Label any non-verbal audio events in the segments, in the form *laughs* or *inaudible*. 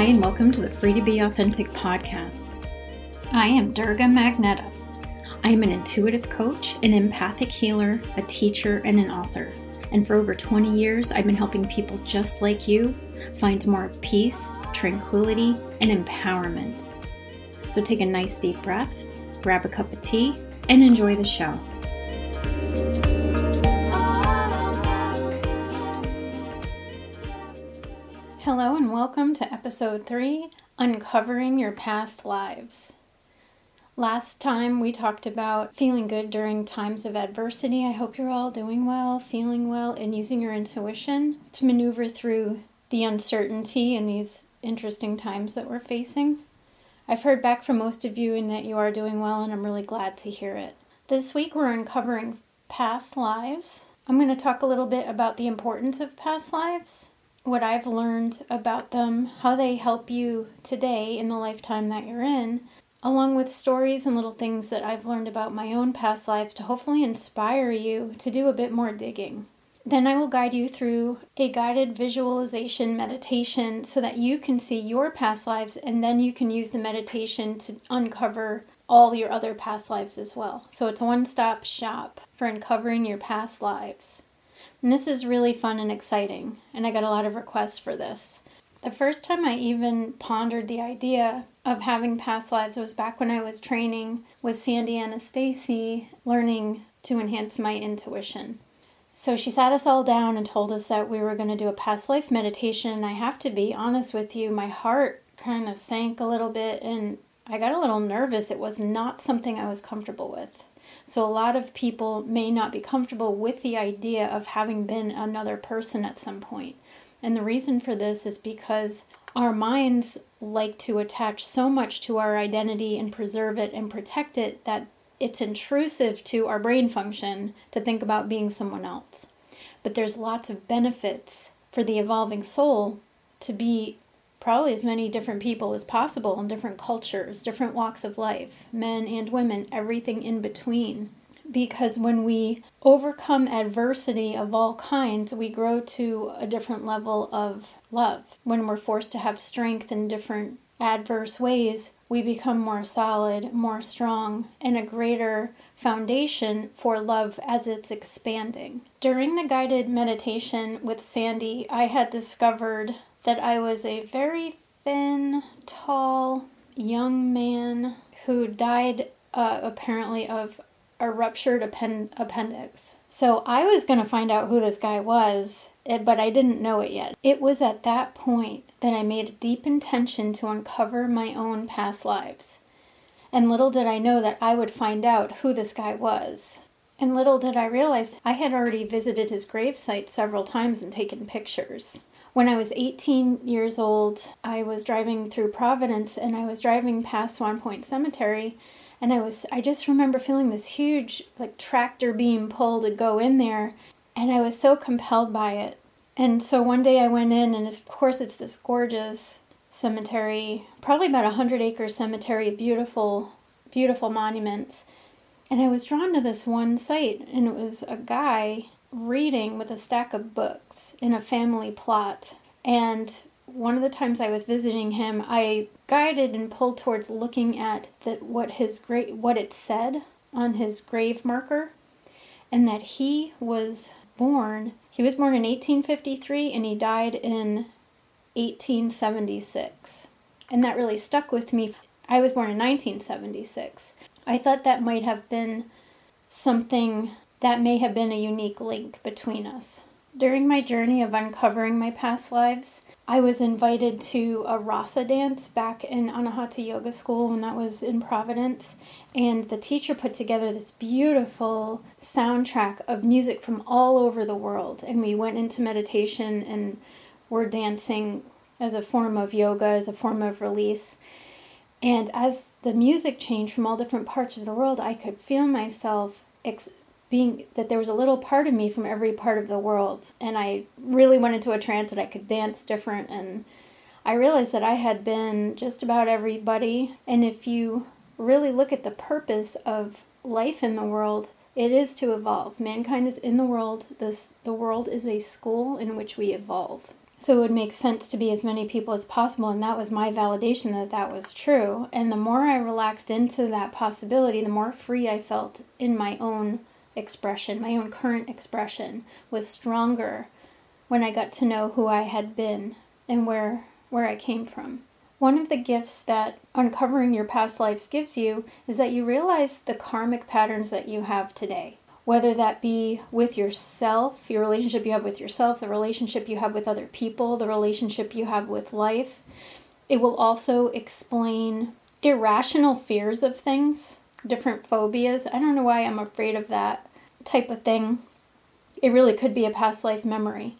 Hi, and welcome to the Free to Be Authentic podcast. I am Durga Magneta. I am an intuitive coach, an empathic healer, a teacher, and an author. And for over 20 years, I've been helping people just like you find more peace, tranquility, and empowerment. So take a nice deep breath, grab a cup of tea, and enjoy the show. Hello, and welcome to episode 3 Uncovering Your Past Lives. Last time we talked about feeling good during times of adversity. I hope you're all doing well, feeling well, and using your intuition to maneuver through the uncertainty in these interesting times that we're facing. I've heard back from most of you and that you are doing well, and I'm really glad to hear it. This week we're uncovering past lives. I'm going to talk a little bit about the importance of past lives what I've learned about them, how they help you today in the lifetime that you're in, along with stories and little things that I've learned about my own past lives to hopefully inspire you to do a bit more digging. Then I will guide you through a guided visualization meditation so that you can see your past lives and then you can use the meditation to uncover all your other past lives as well. So it's a one stop shop for uncovering your past lives. And this is really fun and exciting, and I got a lot of requests for this. The first time I even pondered the idea of having past lives was back when I was training with Sandy Anastasi, learning to enhance my intuition. So she sat us all down and told us that we were going to do a past life meditation. And I have to be honest with you, my heart kind of sank a little bit and I got a little nervous. It was not something I was comfortable with. So, a lot of people may not be comfortable with the idea of having been another person at some point. And the reason for this is because our minds like to attach so much to our identity and preserve it and protect it that it's intrusive to our brain function to think about being someone else. But there's lots of benefits for the evolving soul to be probably as many different people as possible in different cultures, different walks of life, men and women, everything in between. Because when we overcome adversity of all kinds, we grow to a different level of love. When we're forced to have strength in different adverse ways, we become more solid, more strong, and a greater foundation for love as it's expanding. During the guided meditation with Sandy, I had discovered that I was a very thin, tall, young man who died uh, apparently of a ruptured append- appendix. So I was going to find out who this guy was, eh, but I didn't know it yet. It was at that point that I made a deep intention to uncover my own past lives. And little did I know that I would find out who this guy was. And little did I realize I had already visited his gravesite several times and taken pictures. When I was 18 years old, I was driving through Providence and I was driving past Swan Point Cemetery and I was I just remember feeling this huge like tractor beam pull to go in there and I was so compelled by it. And so one day I went in and of course it's this gorgeous cemetery, probably about a 100 acre cemetery, beautiful beautiful monuments. And I was drawn to this one site and it was a guy reading with a stack of books in a family plot. And one of the times I was visiting him, I guided and pulled towards looking at that what his great what it said on his grave marker, and that he was born. He was born in 1853 and he died in 1876. And that really stuck with me. I was born in 1976. I thought that might have been something that may have been a unique link between us. During my journey of uncovering my past lives, I was invited to a rasa dance back in Anahata Yoga School when that was in Providence, and the teacher put together this beautiful soundtrack of music from all over the world. And we went into meditation and were dancing as a form of yoga, as a form of release. And as the music changed from all different parts of the world, I could feel myself ex- being that there was a little part of me from every part of the world. And i really went into a trance that i could dance different. And i realized that i had been just about everybody. And if you really look at the purpose of life in the world it is to evolve. Mankind is in the world. This the world is a school in which we evolve. So it would make sense to be as many people as possible. And that was my validation that that was true. And the more I relaxed into that possibility, the more free I felt in my own expression, my own current expression was stronger when I got to know who I had been and where where I came from. One of the gifts that uncovering your past lives gives you is that you realize the karmic patterns that you have today whether that be with yourself, your relationship you have with yourself, the relationship you have with other people, the relationship you have with life. It will also explain irrational fears of things, different phobias. I don't know why I'm afraid of that type of thing. It really could be a past life memory.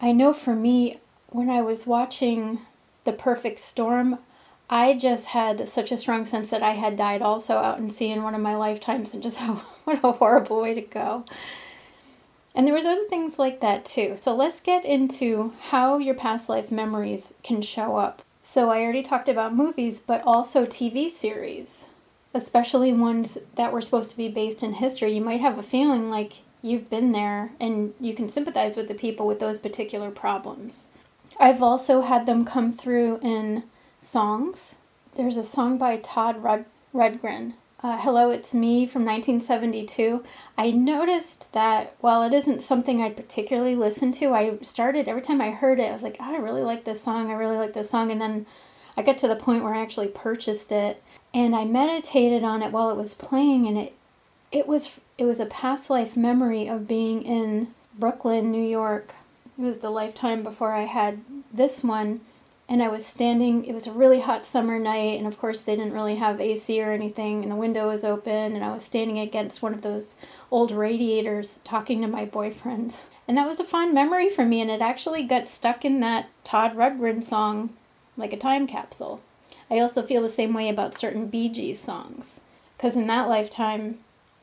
I know for me, when I was watching The Perfect Storm, I just had such a strong sense that I had died also out in sea in one of my lifetimes and just how *laughs* what a horrible way to go. And there was other things like that too. So let's get into how your past life memories can show up. So I already talked about movies, but also TV series, especially ones that were supposed to be based in history. You might have a feeling like you've been there and you can sympathize with the people with those particular problems. I've also had them come through in songs. There's a song by Todd Rud- Rundgren, uh, Hello, It's Me from 1972. I noticed that while it isn't something I'd particularly listen to, I started, every time I heard it, I was like, oh, I really like this song, I really like this song. And then I got to the point where I actually purchased it and I meditated on it while it was playing and it it was it was a past life memory of being in Brooklyn, New York. It was the lifetime before I had this one and I was standing. It was a really hot summer night, and of course, they didn't really have AC or anything, and the window was open, and I was standing against one of those old radiators talking to my boyfriend. And that was a fond memory for me, and it actually got stuck in that Todd Rundgren song like a time capsule. I also feel the same way about certain Bee Gees songs, because in that lifetime,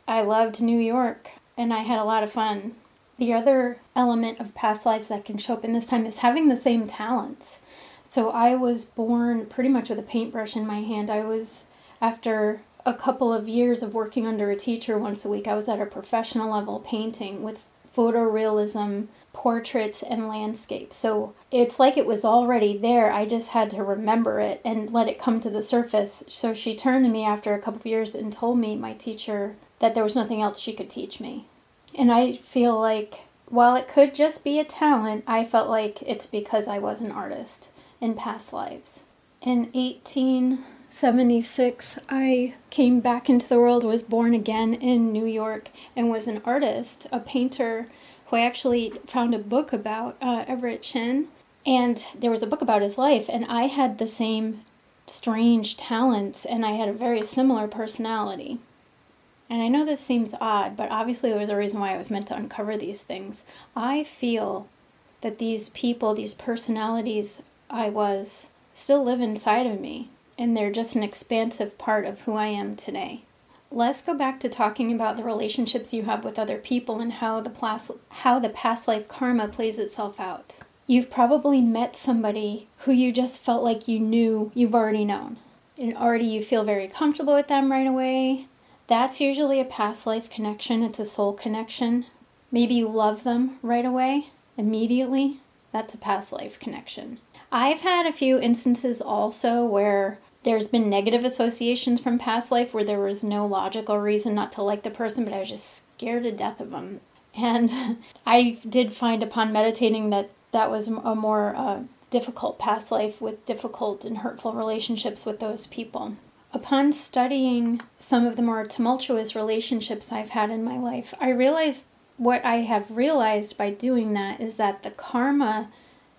I loved New York, and I had a lot of fun. The other element of past lives that can show up in this time is having the same talents so I was born pretty much with a paintbrush in my hand. I was, after a couple of years of working under a teacher once a week, I was at a professional level painting with photorealism portraits and landscapes. So it's like it was already there. I just had to remember it and let it come to the surface. So she turned to me after a couple of years and told me, my teacher, that there was nothing else she could teach me. And I feel like while it could just be a talent, I felt like it's because I was an artist in past lives. In 1876, I came back into the world, was born again in New York, and was an artist, a painter who I actually found a book about, uh, Everett Shinn. And there was a book about his life, and I had the same strange talents, and I had a very similar personality. And I know this seems odd, but obviously there was a reason why I was meant to uncover these things. I feel that these people, these personalities, I was still live inside of me, and they're just an expansive part of who I am today. Let's go back to talking about the relationships you have with other people and how the plas- how the past life karma plays itself out. You've probably met somebody who you just felt like you knew you've already known. And already you feel very comfortable with them right away. That's usually a past life connection, it's a soul connection. Maybe you love them right away, immediately. That's a past life connection. I've had a few instances also where there's been negative associations from past life where there was no logical reason not to like the person, but I was just scared to death of them. *laughs* And I did find upon meditating that that was a more uh, difficult past life with difficult and hurtful relationships with those people. Upon studying some of the more tumultuous relationships I've had in my life, I realized what I have realized by doing that is that the karma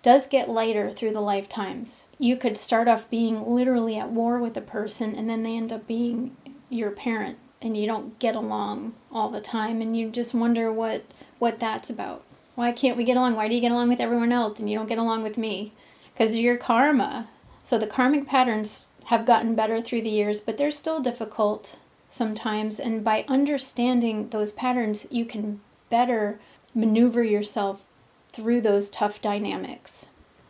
does get lighter through the lifetimes. You could start off being literally at war with a person and then they end up being your parent and you don't get along all the time and you just wonder what what that's about. Why can't we get along? Why do you get along with everyone else and you don't get along with me? Cuz your karma. So the karmic patterns have gotten better through the years, but they're still difficult sometimes and by understanding those patterns you can better maneuver yourself through those tough dynamics.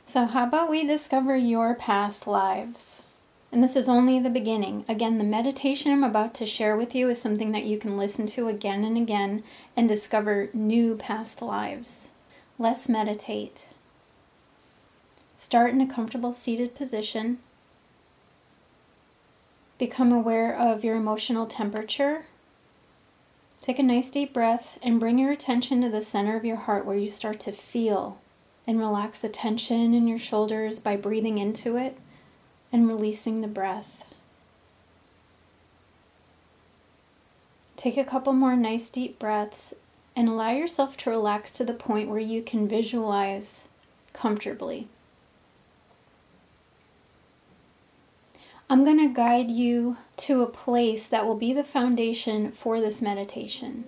So, how about we discover your past lives? And this is only the beginning. Again, the meditation I'm about to share with you is something that you can listen to again and again and discover new past lives. Let's meditate. Start in a comfortable seated position. Become aware of your emotional temperature. Take a nice deep breath and bring your attention to the center of your heart where you start to feel and relax the tension in your shoulders by breathing into it and releasing the breath. Take a couple more nice deep breaths and allow yourself to relax to the point where you can visualize comfortably. I'm going to guide you to a place that will be the foundation for this meditation.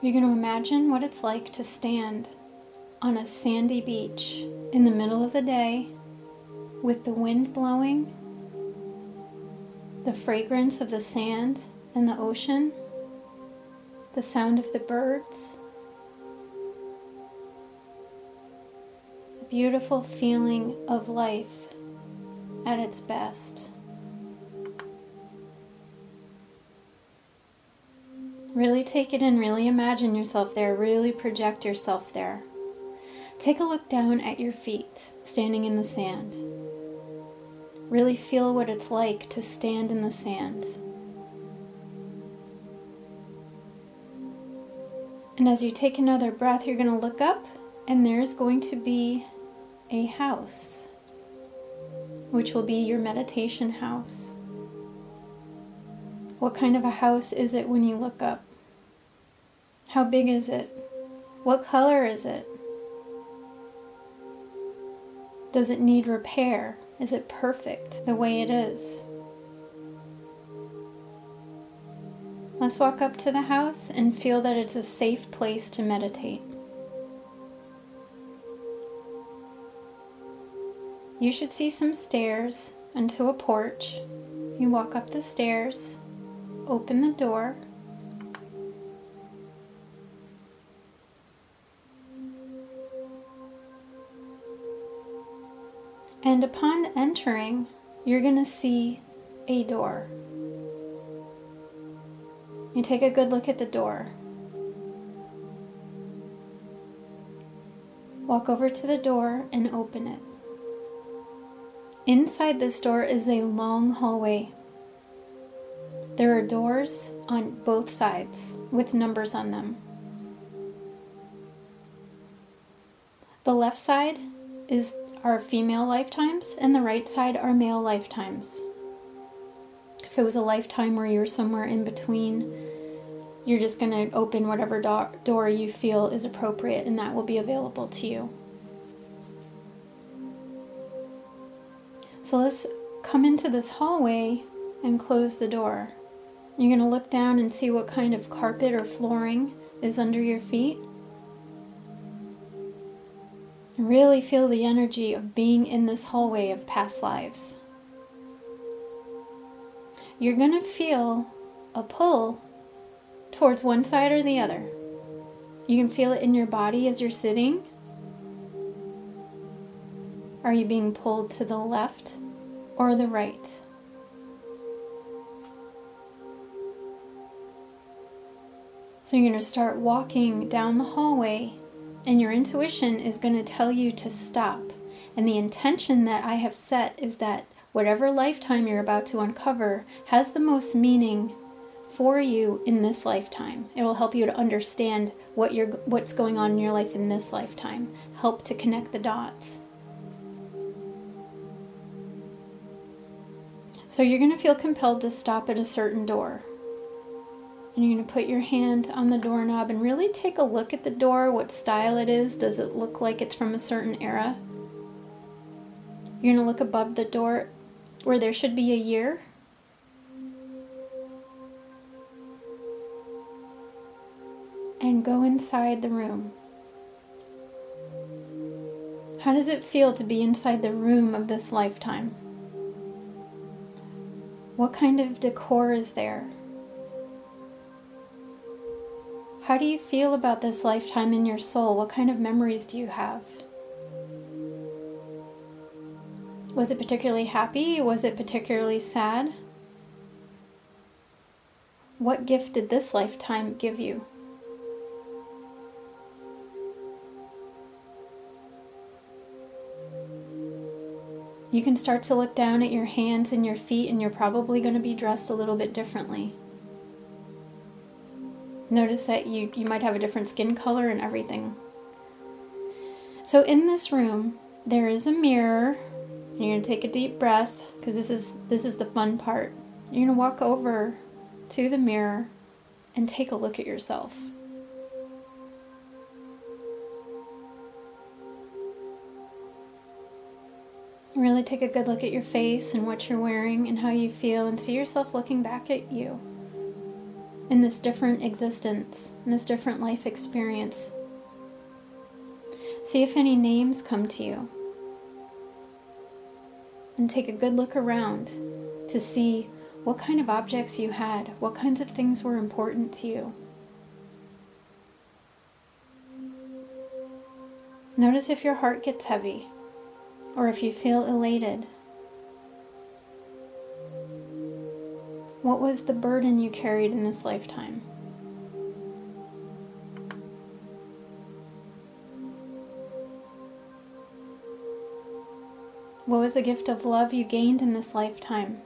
You're going to imagine what it's like to stand on a sandy beach in the middle of the day with the wind blowing, the fragrance of the sand and the ocean, the sound of the birds, beautiful feeling of life at its best. Really take it in, really imagine yourself there, really project yourself there. Take a look down at your feet, standing in the sand. Really feel what it's like to stand in the sand. And as you take another breath, you're going to look up, and there's going to be a house, which will be your meditation house. What kind of a house is it when you look up? How big is it? What color is it? Does it need repair? Is it perfect the way it is? Let's walk up to the house and feel that it's a safe place to meditate. You should see some stairs into a porch. You walk up the stairs, open the door, And upon entering, you're going to see a door. You take a good look at the door. Walk over to the door and open it. Inside this door is a long hallway. There are doors on both sides with numbers on them. The left side is are female lifetimes, and the right side are male lifetimes. If it was a lifetime where you're somewhere in between, you're just going to open whatever do- door you feel is appropriate, and that will be available to you. So let's come into this hallway and close the door. You're going to look down and see what kind of carpet or flooring is under your feet. Really feel the energy of being in this hallway of past lives. You're going to feel a pull towards one side or the other. You can feel it in your body as you're sitting. Are you being pulled to the left or the right? So you're going to start walking down the hallway and your intuition is going to tell you to stop. And the intention that I have set is that whatever lifetime you're about to uncover has the most meaning for you in this lifetime. It will help you to understand what you're what's going on in your life in this lifetime. Help to connect the dots. So you're going to feel compelled to stop at a certain door. And you're going to put your hand on the doorknob and really take a look at the door, what style it is. Does it look like it's from a certain era? You're going to look above the door where there should be a year. And go inside the room. How does it feel to be inside the room of this lifetime? What kind of decor is there? How do you feel about this lifetime in your soul? What kind of memories do you have? Was it particularly happy? Was it particularly sad? What gift did this lifetime give you? You can start to look down at your hands and your feet, and you're probably going to be dressed a little bit differently. Notice that you, you might have a different skin color and everything. So, in this room, there is a mirror. You're going to take a deep breath because this is this is the fun part. You're going to walk over to the mirror and take a look at yourself. Really take a good look at your face and what you're wearing and how you feel, and see yourself looking back at you in this different existence, in this different life experience. See if any names come to you. And take a good look around to see what kind of objects you had, what kinds of things were important to you. Notice if your heart gets heavy or if you feel elated. What was the burden you carried in this lifetime? What was the gift of love you gained in this lifetime?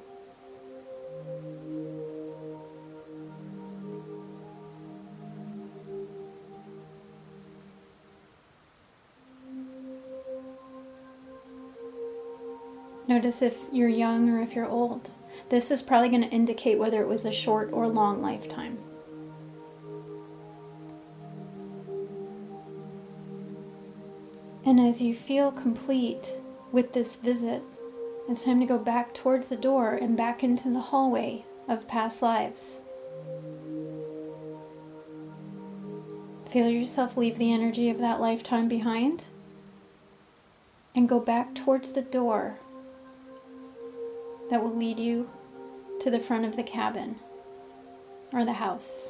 Notice if you're young or if you're old. This is probably going to indicate whether it was a short or long lifetime. And as you feel complete with this visit, it's time to go back towards the door and back into the hallway of past lives. Feel yourself leave the energy of that lifetime behind and go back towards the door that will lead you to the front of the cabin or the house.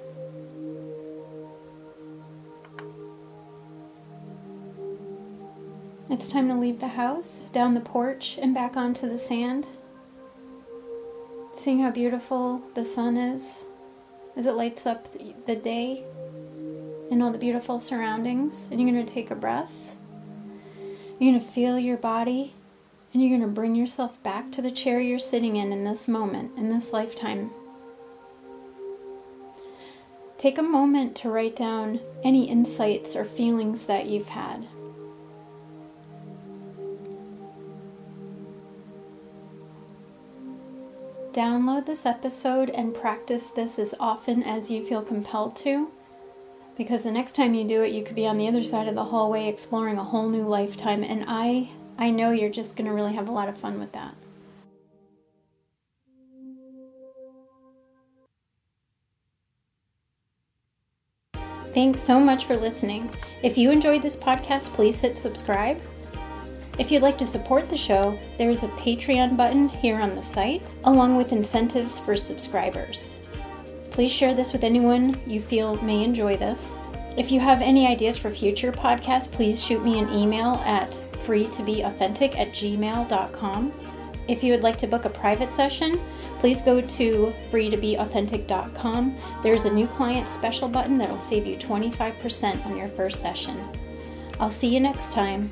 It's time to leave the house, down the porch, and back onto the sand. Seeing how beautiful the sun is as it lights up the day and all the beautiful surroundings. And you're going to take a breath. You're going to feel your body and you're going to bring yourself back to the chair you're sitting in in this moment, in this lifetime. Take a moment to write down any insights or feelings that you've had. Download this episode and practice this as often as you feel compelled to, because the next time you do it, you could be on the other side of the hallway exploring a whole new lifetime. And I I know you're just going to really have a lot of fun with that. Thanks so much for listening. If you enjoyed this podcast, please hit subscribe. If you'd like to support the show, there's a Patreon button here on the site, along with incentives for subscribers. Please share this with anyone you feel may enjoy this. If you have any ideas for future podcasts, please shoot me an email at free to be authentic at gmail.com. If you would like to book a private session, please go to freetobeauthentic.com. There's a new client special button that will save you 25% on your first session. I'll see you next time.